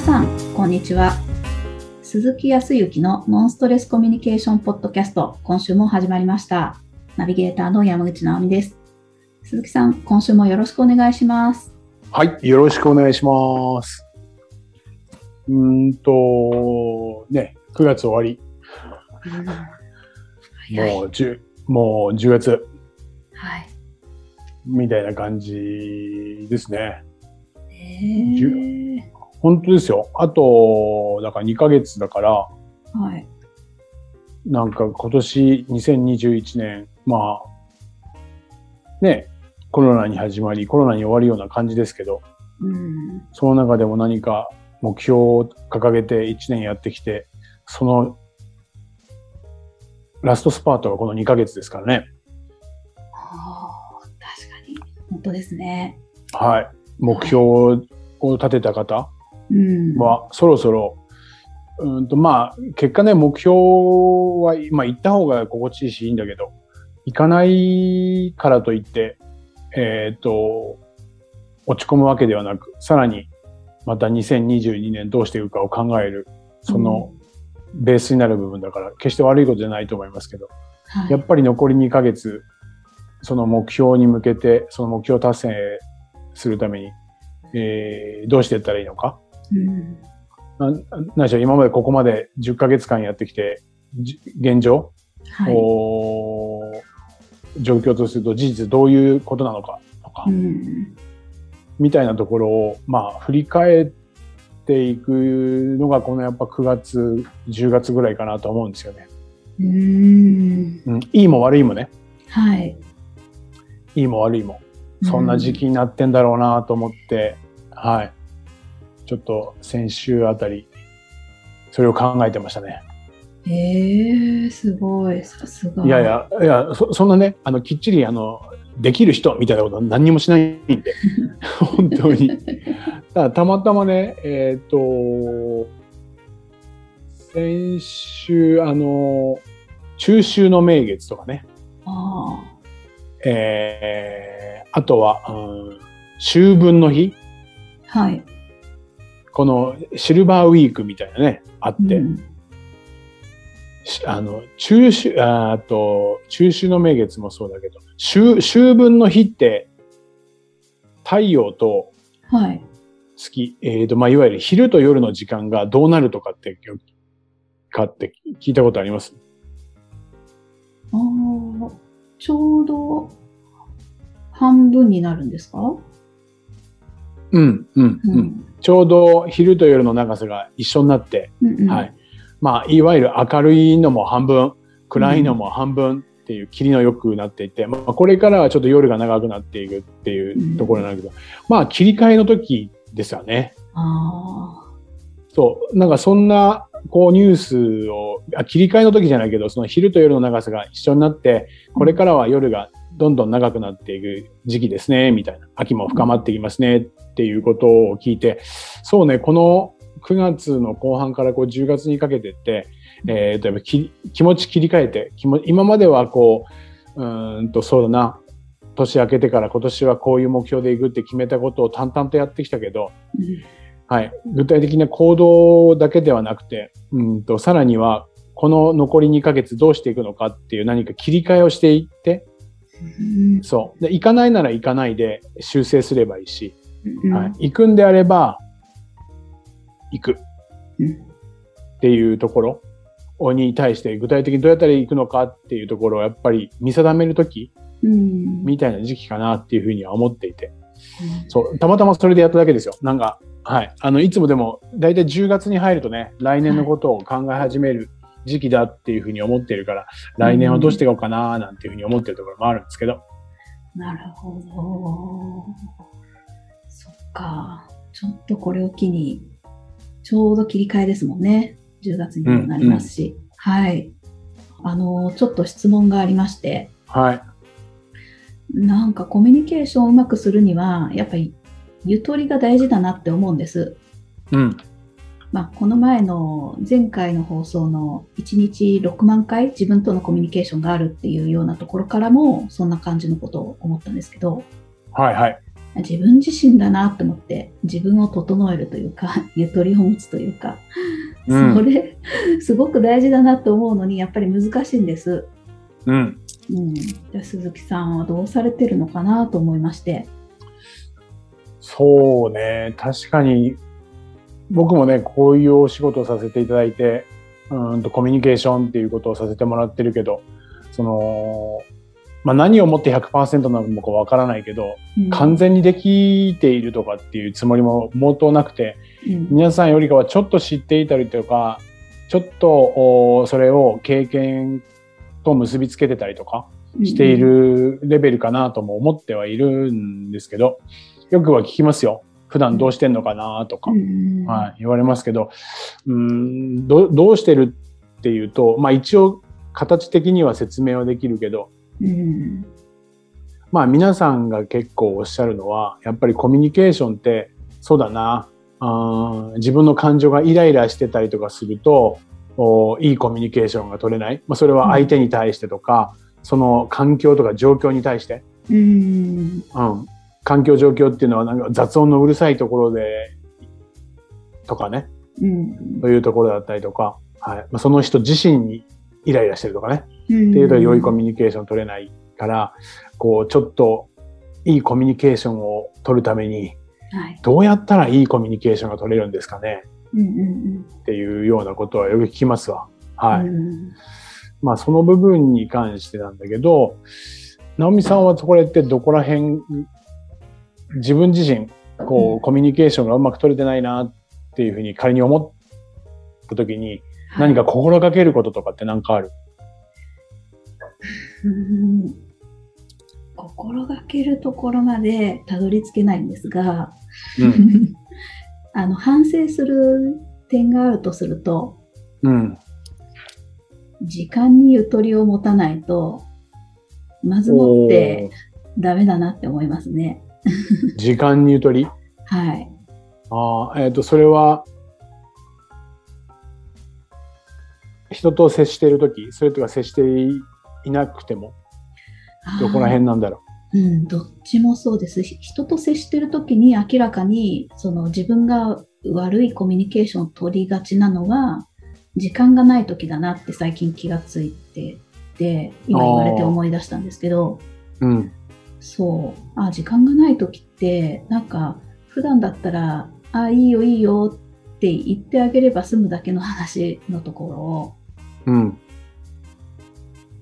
さん、こんにちは。鈴木康之のノンストレスコミュニケーションポッドキャスト、今週も始まりました。ナビゲーターの山口直美です。鈴木さん、今週もよろしくお願いします。はい、よろしくお願いします。うーんと、ね、9月終わり。もう10、もう10月はい。みたいな感じですね。えー、本当ですよ。あと、だから2ヶ月だから、はい。なんか今年2021年、まあ、ね、コロナに始まり、コロナに終わるような感じですけど、うん。その中でも何か目標を掲げて1年やってきて、そのラストスパートがこの2ヶ月ですからね。あー確かに。本当ですね。はい。目標を立てた方うん。は、そろそろ、うんと、まあ、結果ね、目標は、まあ、行った方が心地いいしいいんだけど、行かないからといって、えっ、と、落ち込むわけではなく、さらに、また2022年どうしていくかを考える、その、ベースになる部分だから、決して悪いことじゃないと思いますけど、はいやっぱり残り2ヶ月、その目標に向けて、その目標達成するために、えーどうしていったらいいのか。うん。な何でしょう、今までここまで10ヶ月間やってきて、じ現状、はい。お状況とすると事実どういうことなのかとか、うん。みたいなところを、まあ、振り返っていくのが、このやっぱ9月、10月ぐらいかなと思うんですよね。うん。うん、いいも悪いもね。はい。いいも悪いも。そんな時期になってんだろうなと思って、はい。ちょっと先週あたり、それを考えてましたね。ええー、すごい。さすが。いやい。や、いや、そそんなね、あの、きっちり、あの、できる人みたいなことは何にもしないんで、本当に。ただたまたまね、えっ、と、先週、あの、中秋の名月とかね、あえー、あとは、うん、秋分の日あ。はい。このシルバーウィークみたいなね、あって、うん。しあの、中秋、ああと、中秋の名月もそうだけど、秋、秋分の日って、太陽とはい。月、えっ、と、まあ、いわゆる昼と夜の時間がどうなるとかって、かって聞いたことあります？ああ、ちょうど半分になるんですか？うん、うん、うん。ちょうど昼と夜の長さが一緒になって、うんうんはい。まあ、いわゆる明るいのも半分、暗いのも半分っていう霧の良くなっていて、まあ、これからはちょっと夜が長くなっていくっていうところなんだけど、まあ、切り替えの時ですよね。あそう。なんかそんな、こうニュースを、あ切り替えの時じゃないけど、その昼と夜の長さが一緒になって、これからは夜がどんどん長くなっていく時期ですね、みたいな。秋も深まってきますね、っていうことを聞いて、そうね、この9月の後半からこう10月にかけてって、えー、と気持ち切り替えて、今まではこう、うんと、そうだな、年明けてから今年はこういう目標でいくって決めたことを淡々とやってきたけど、はい。具体的な行動だけではなくて、うんと、さらには、この残り2ヶ月どうしていくのかっていう何か切り替えをしていって、そう。で、行かないなら行かないで修正すればいいし、うんはい。行くんであれば、行くうんっていうところに対して具体的にどうやったら行くのかっていうところをやっぱり見定めるときうんみたいな時期かなっていうふうには思っていて。そう、たまたまそれでやっただけですよ。なんか、はい。あの、いつもでも、だいたい10月に入るとね、来年のことを考え始める時期だっていうふうに思っているから、来年はどうしていこうかななんていうふうに思ってるところもあるんですけど。なるほど。そっか。ちょっとこれを機に、ちょうど切り替えですもんね。10月にもなりますし。はい。あの、ちょっと質問がありまして、はい。なんかコミュニケーションをうまくするには、やっぱりゆとりが大事だなって思うんです。うん。まあ、この前の前回の放送の1日6万回自分とのコミュニケーションがあるっていうようなところからもそんな感じのことを思ったんですけど、はいはい。自分自身だなと思って自分を整えるというか ゆとりを持つというか、うんそれすごく大事だなと思うのにやっぱり難しいんです。うん。うん、じゃあ鈴木さんはどうされてるのかなと思いまして。そうね。確かに、僕もね、こういうお仕事をさせていただいて、うーんとコミュニケーションっていうことをさせてもらってるけど、その、まあ、何をもって100%なのかわからないけど、うん。完全にできているとかっていうつもりも毛頭なくて、うん。皆さんよりかはちょっと知っていたりとか、ちょっとおそれを経験と結びつけてたりとかしているレベルかなとも思ってはいるんですけど、よくは聞きますよ。普段どうしてんのかなとかう、んはい、言われますけど、うーんどどうしてるっていうと、まあ一応形的には説明はできるけど、うん。まあ皆さんが結構おっしゃるのは、やっぱりコミュニケーションって、そうだな、自分の感情がイライラしてたりとかすると、おいいコミュニケーションが取れない。まあそれは相手に対してとか、その環境とか状況に対して、うん。うん。環境状況っていうのはなんか雑音のうるさいところで、とかね、うん。というところだったりとか、はい。まあ、その人自身にイライラしてるとかね、うん。っていうと良いコミュニケーション取れないから、こう、ちょっといいコミュニケーションを取るために、はい。どうやったらいいコミュニケーションが取れるんですかね。うんうんっていうようなことはよく聞きますわ。はい。うん。まあ、その部分に関してなんだけど、直美さんはこれってどこら辺、自分自身、こうコミュニケーションがうまく取れてないなっていうふうに仮に思った時に、何か心がけることとかって何かある？う ん心がけるところまでたどり着けないんですが、うん。あの反省する点があるとするとうん。時間にゆとりを持たないとまずもってダメだなって思いますね。時間にゆとり？はい。ああ、えっ、と、それは、人と接しているとき、それとか接していなくても、どこら辺なんだろう？ん、どっちもそうです。ひ人と接してるときに明らかにその自分が悪いコミュニケーションを取りがちなのは時間がないときだなって最近気がついてて今言われて思い出したんですけどう。うん。そうあ時間がないときってなんか普段だったらあいいよいいよって言ってあげれば済むだけの話のところをうん。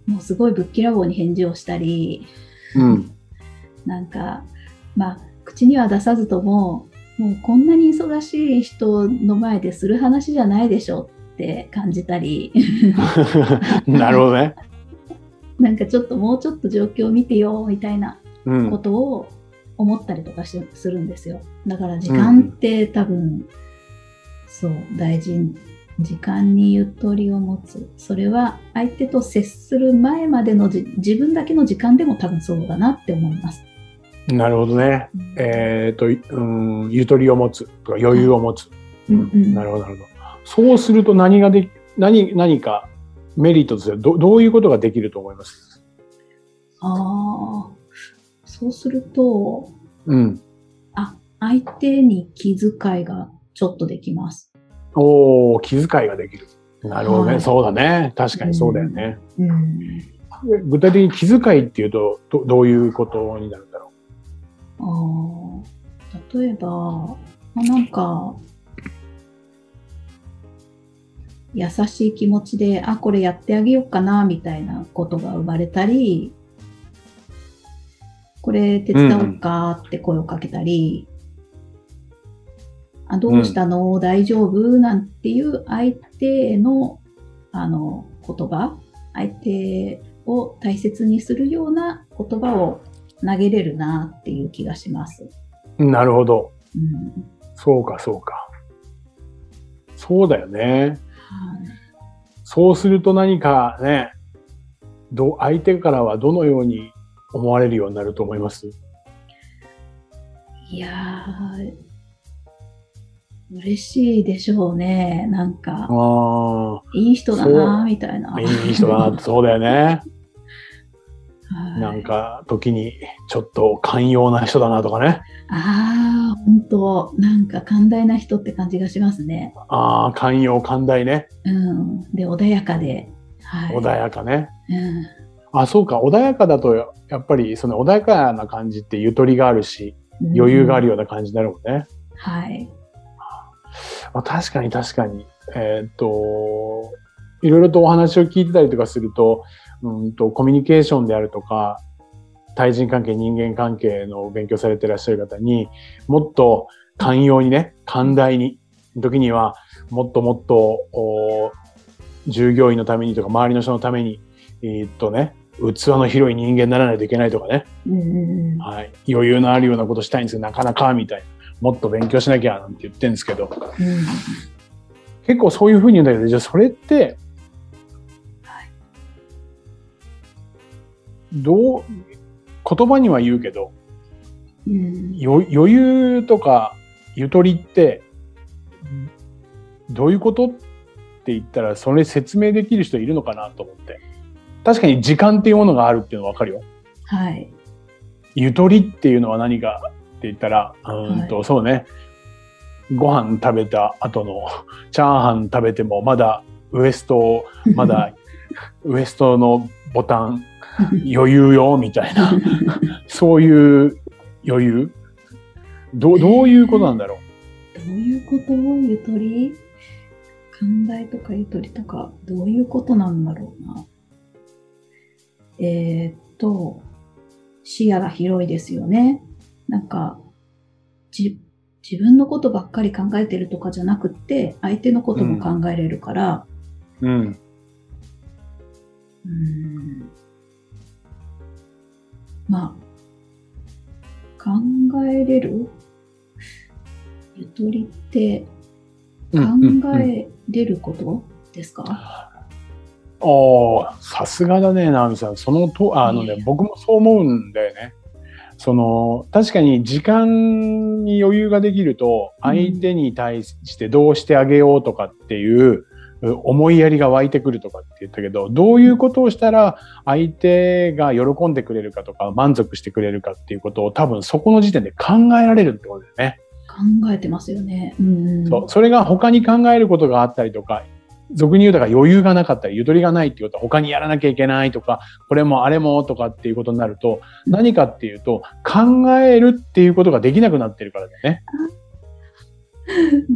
もうすごいぶっきらぼうに返事をしたりうん。なんか、まあ、口には出さずとも、もうこんなに忙しい人の前でする話じゃないでしょって感じたり、なるほどね。なんかちょっともうちょっと状況を見てよみたいなうん。ことを思ったりとかしするんですよ。だから時間って多分、そう、大事。時間にゆとりを持つ。それは相手と接する前までのじ自分だけの時間でも多分そうだなって思います。なるほどね。えっ、と、うん、ゆとりを持つとか余裕を持つ。うんうんなるほど、なるほど。そうすると何ができ、何、何かメリットとしてはどどういうことができると思います？ああ、そうすると、うん。あ、相手に気遣いがちょっとできます。おお気遣いができる。なるほどね。はいそうだね。確かにそうだよね。うん。具体的に気遣いっていうとど、どういうことになるんだろああ、例えば、まあ、なんか、優しい気持ちで、あ、これやってあげようかな、みたいなことが生まれたり、これ手伝おうかって声をかけたり、あ、どうしたの、大丈夫？なんていう相手への、あの、言葉、相手を大切にするような言葉を投げれるなっていう気がします。う。なるほど。うんそうか、そうか。そうだよね。はいそうすると何かね、ど相手からはどのように思われるようになると思います？いやー、嬉しいでしょうね。なんか、あいい人だな、みたいな。あ、いい人だな、そうだよね。はいなんか時にちょっと寛容な人だなとかね。ああ、本当なんか寛大な人って感じがしますね。ああ、寛容寛大ね。うん。で、穏やかで。はい。穏やかね。うんあ、そうか。穏やかだと、やっぱりその穏やかな感じってゆとりがあるし、うん余裕があるような感じになるもんね。はい。まあ、確かに確かに。えーっと、いろいろとお話を聞いてたりとかすると、うんと、コミュニケーションであるとか、対人関係、人間関係の勉強されてらっしゃる方に、もっと寛容にね、寛大に、時には、もっともっと、お従業員のためにとか、周りの人のために、えーっとね、器の広い人間にならないといけないとかね、はい、余裕のあるようなことしたいんですけど、なかなか、みたいな。もっと勉強しなきゃ、なんて言ってるんですけど、うん。結構そういうふうに言うんだけど、じゃあそれって、どう、言葉には言うけど、うん。よ余裕とかゆとりって、どういうことって言ったら、それ説明できる人いるのかなと思って。確かに時間っていうものがあるっていうのはわかるよ。はい。ゆとりっていうのは何かって言ったら、うーんと、そうね。ご飯食べた後のチャーハン食べてもまだウエスト、まだ ウエストのボタン 余裕よみたいな、そういう余裕どうどういうことなんだろどういうこと？ゆとり？寛大とかゆとりとか、どういうことなんだろうな？えーっと、視野が広いですよね。なんか、じ、自分のことばっかり考えてるとかじゃなくって、相手のことも考えれるから、う。うん。うーんまあ、考えれる？ゆとりって考うんうんうんえれることですか、おーさすがだね、直美さん。そのと、ああのね僕もそう思うんだよね。その、確かに時間に余裕ができると、うん相手に対してどうしてあげようとかっていう、う思いやりが湧いてくるとかって言ったけど、どういうことをしたら相手が喜んでくれるかとか満足してくれるかっていうことを多分そこの時点で考えられるってことだよね。考えてますよね。うんうん、そう。それが他に考えることがあったりとか、俗に言うだから余裕がなかったり、ゆとりがないっていうことは他にやらなきゃいけないとか、これもあれもとかっていうことになると、何かっていうと、考えるっていうことができなくなってるからだよね。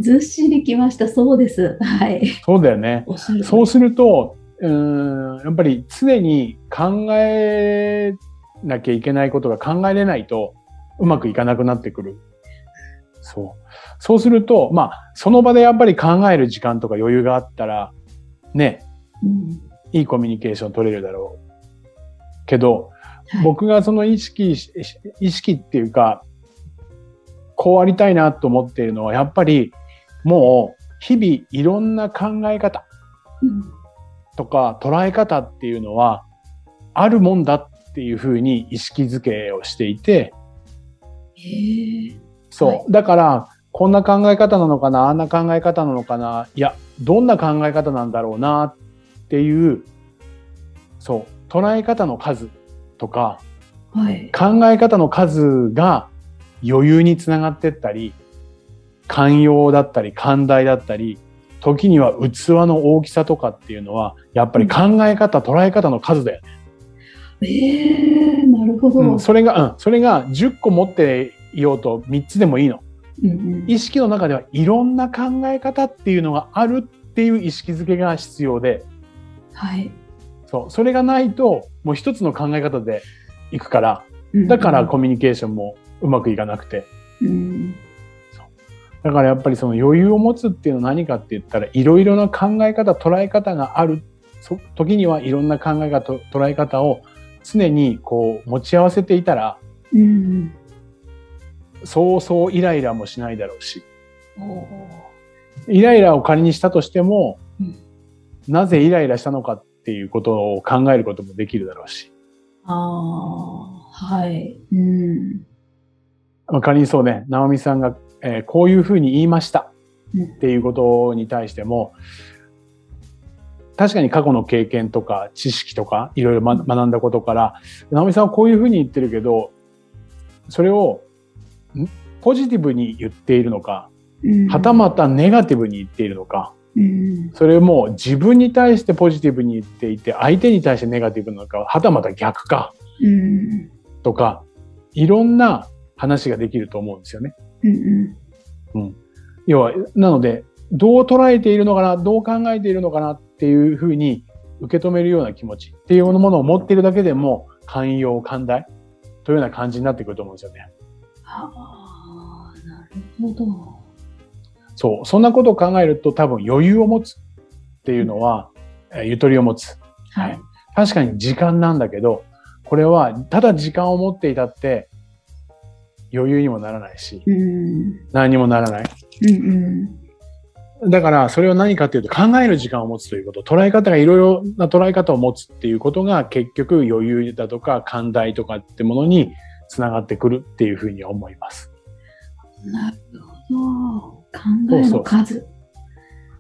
ずっしりきました。そうです。はい。そうだよね。そうすると、うーん、やっぱり常に考えなきゃいけないことが考えれないと、うまくいかなくなってくる。そう。そうすると、まあ、その場でやっぱり考える時間とか余裕があったら、ね、うんいいコミュニケーション取れるだろう。けど、はい、僕がその意識し、意識っていうか、こうありたいなと思っているのは、やっぱりもう日々いろんな考え方うんとか捉え方っていうのはあるもんだっていうふうに意識づけをしていて。そう。はいだから、こんな考え方なのかな、あんな考え方なのかな、いや、どんな考え方なんだろうなっていう、そう、捉え方の数とか、はい。考え方の数が余裕につながってったり、寛容だったり、寛大だったり、時には器の大きさとかっていうのは、やっぱり考え方、捉え方の数だよね。ええなるほど。うん、それが、うん、それが10個持っていようと3つでもいいの。意識の中ではいろんな考え方っていうのがあるっていう意識づけが必要で、はい。そう、それがないと、もう一つの考え方でいくから、うんだからコミュニケーションもうまくいかなくて。うん。だからやっぱりその余裕を持つっていうのは何かって言ったら、いろいろな考え方、捉え方がある。そ時にはいろんな考え方、捉え方を常にこう持ち合わせていたら、うんそうそうイライラもしないだろうし、イライラを仮にしたとしても、うんなぜイライラしたのかっていうことを考えることもできるだろうし。ああ、はい。うん。まあ仮にそうね、直美さんが、えーこういうふうに言いましたうんっていうことに対しても、確かに過去の経験とか知識とかいろいろ学んだことから、直美さんはこういうふうに言ってるけど、それをんポジティブに言っているのか、うん。はたまたネガティブに言っているのか、うん。それも自分に対してポジティブに言っていて、相手に対してネガティブなのか、はたまた逆か、うん。とか、いろんな話ができると思うんですよね。うん要は、なので、どう捉えているのかな、どう考えているのかなっていうふうに受け止めるような気持ちっていうものを持っているだけでも、寛容、寛大というような感じになってくると思うんですよね。はあなるほど。そう。そんなことを考えると多分余裕を持つっていうのは、えーゆとりを持つ。はい。確かに時間なんだけど、これはただ時間を持っていたって余裕にもならないし、うん何にもならない。うんだから、それは何かというと、考える時間を持つということ、捉え方がいろいろな捉え方を持つっていうことが、結局余裕だとか、寛大とかってものにつながってくるっていうふうに思います。うん。なるほど。考えの数。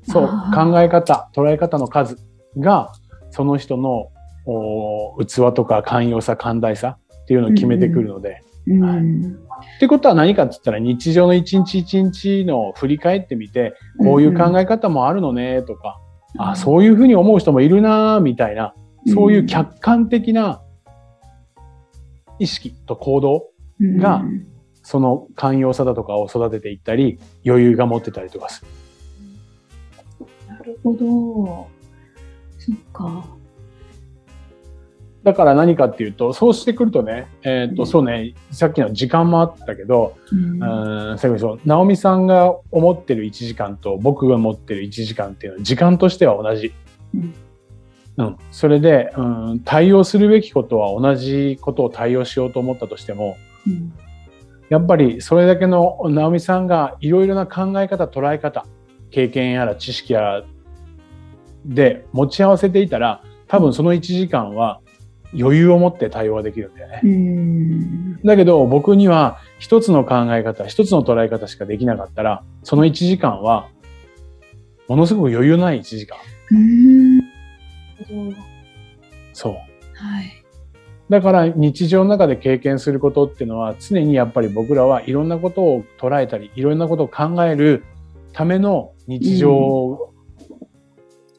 そう、考え方、捉え方の数が、その人のお器とか寛容さ、寛大さっていうのを決めてくるので、うんってことは何かって言ったら日常の一日一日の振り返ってみて、こういう考え方もあるのねとか、あ、そういうふうに思う人もいるなみたいな、そういう客観的な意識と行動、がうんその寛容さだとかを育てていったり、余裕が持ってたりとかする。なるほど。そっか。だから何かっていうと、そうしてくるとね、えっ、と、うんそうね、さっきの時間もあったけど、うんうん、さっきそう、直美さんが思ってる1時間と僕が持ってる1時間っていうのは時間としては同じ。うんうん。それで、うん、対応するべきことは同じことを対応しようと思ったとしても、うんやっぱりそれだけの直美さんがいろいろな考え方、捉え方、経験やら知識やらで持ち合わせていたら、多分その1時間は余裕を持って対応ができるんだよね。うんだけど僕には一つの考え方、一つの捉え方しかできなかったら、その1時間はものすごく余裕のない1時間。そう。はい。だから日常の中で経験することっていうのは常にやっぱり僕らはいろんなことを捉えたり、いろんなことを考えるための日常を、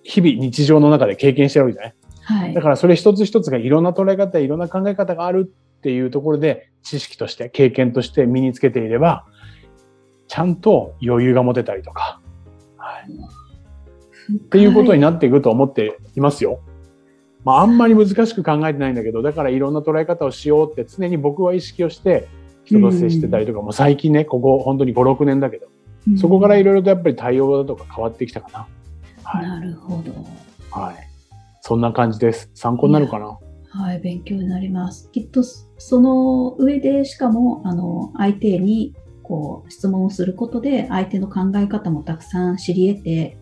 日々日常の中で経験してるわけじゃない？はいだ。からそれ一つ一つがいろんな捉え方、いろんな考え方があるっていうところで知識として、経験として身につけていれば、ちゃんと余裕が持てたりとか、はい、っていうことになっていくと思っていますよ。まあ、あんまり難しく考えてないんだけど、だからいろんな捉え方をしようって常に僕は意識をして人と接してたりとか、もう最近ね、ここ本当に5、6年だけど、そこからいろいろとやっぱり対応だとか変わってきたかな。はい。なるほど。はい。そんな感じです。参考になるかな？はい、勉強になります。きっとその上でしかもあの相手にこう質問をすることで相手の考え方もたくさん知り得て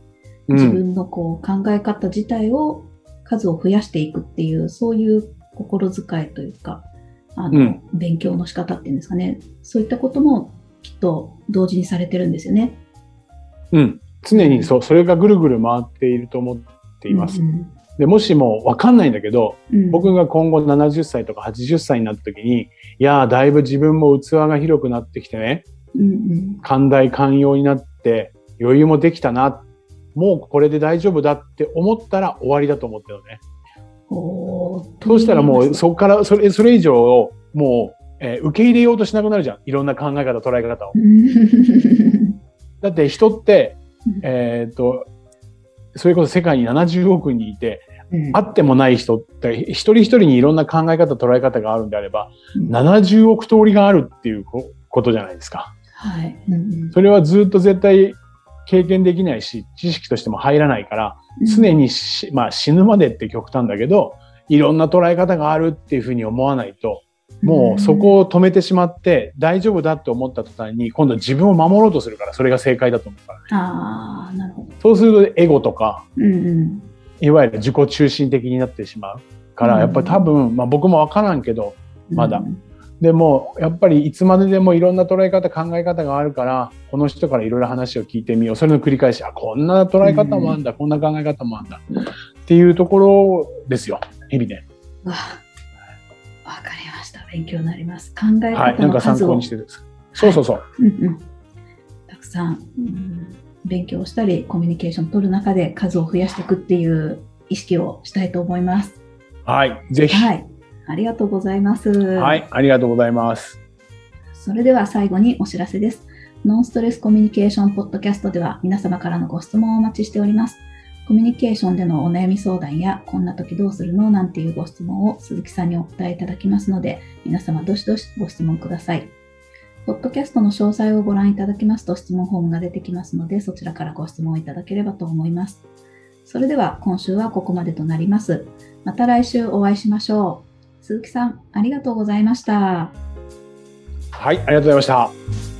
自うん。分のこう考え方自体を数を増やしていくっていうそういう心遣いというかあの、うん勉強の仕方っていうんですかねそういったこともきっと同時にされてるんですよね。うん。常にそう、それがぐるぐる回っていると思っています。うんで、もしもわかんないんだけど、うん僕が今後70歳とか80歳になった時に、いやー、だいぶ自分も器が広くなってきてね、うんうん寛大寛容になって余裕もできたな。もうこれで大丈夫だって思ったら終わりだと思ってるのね。そうしたらもうとそこからそれ、それ以上をもう、えー受け入れようとしなくなるじゃん。いろんな考え方、捉え方を。う んだって人ってうん、えっ、と、それこそ世界に70億人いて、うん会ってもない人って一人一人にいろんな考え方、捉え方があるんであれば、うん70億通りがあるっていうこことじゃないですか。はい。うんうんそれはずっと絶対経験できないし、知識としても入らないから、常にし、まあ死ぬまでって極端だけど、いろんな捉え方があるっていうふうに思わないと、もうそこを止めてしまって大丈夫だって思った途端に今度自分を守ろうとするからそれが正解だと思うからね。ああ、なるほど。そうするとエゴとか、うんうん。いわゆる自己中心的になってしまうから、うんやっぱり多分、まあ僕もわからんけど、まだうんでもやっぱりいつまででもいろんな捉え方、考え方があるから、この人からいろいろ話を聞いてみよう。それの繰り返し、あ、こんな捉え方もあるんだ、こんな考え方もあるんだ。っていうところですよ、日々ね。わ、わかりました。勉強になります。考えはい。方なんか参考にしてるんです。そうそうそう。うんうん、たくさん、うん勉強したり、コミュニケーション取る中で数を増やしていくっていう意識をしたいと思います。はい。ぜひ。はい。ありがとうございます。はい。ありがとうございます。それでは最後にお知らせです。ノンストレスコミュニケーションポッドキャストでは皆様からのご質問をお待ちしております。コミュニケーションでのお悩み相談や、こんな時どうするのなんていうご質問を鈴木さんにお答えいただきますので、皆様どしどしご質問ください。ポッドキャストの詳細をご覧いただきますと質問フォームが出てきますので、そちらからご質問いただければと思います。それでは今週はここまでとなります。また来週お会いしましょう。鈴木さん、ありがとうございました。はい。ありがとうございました。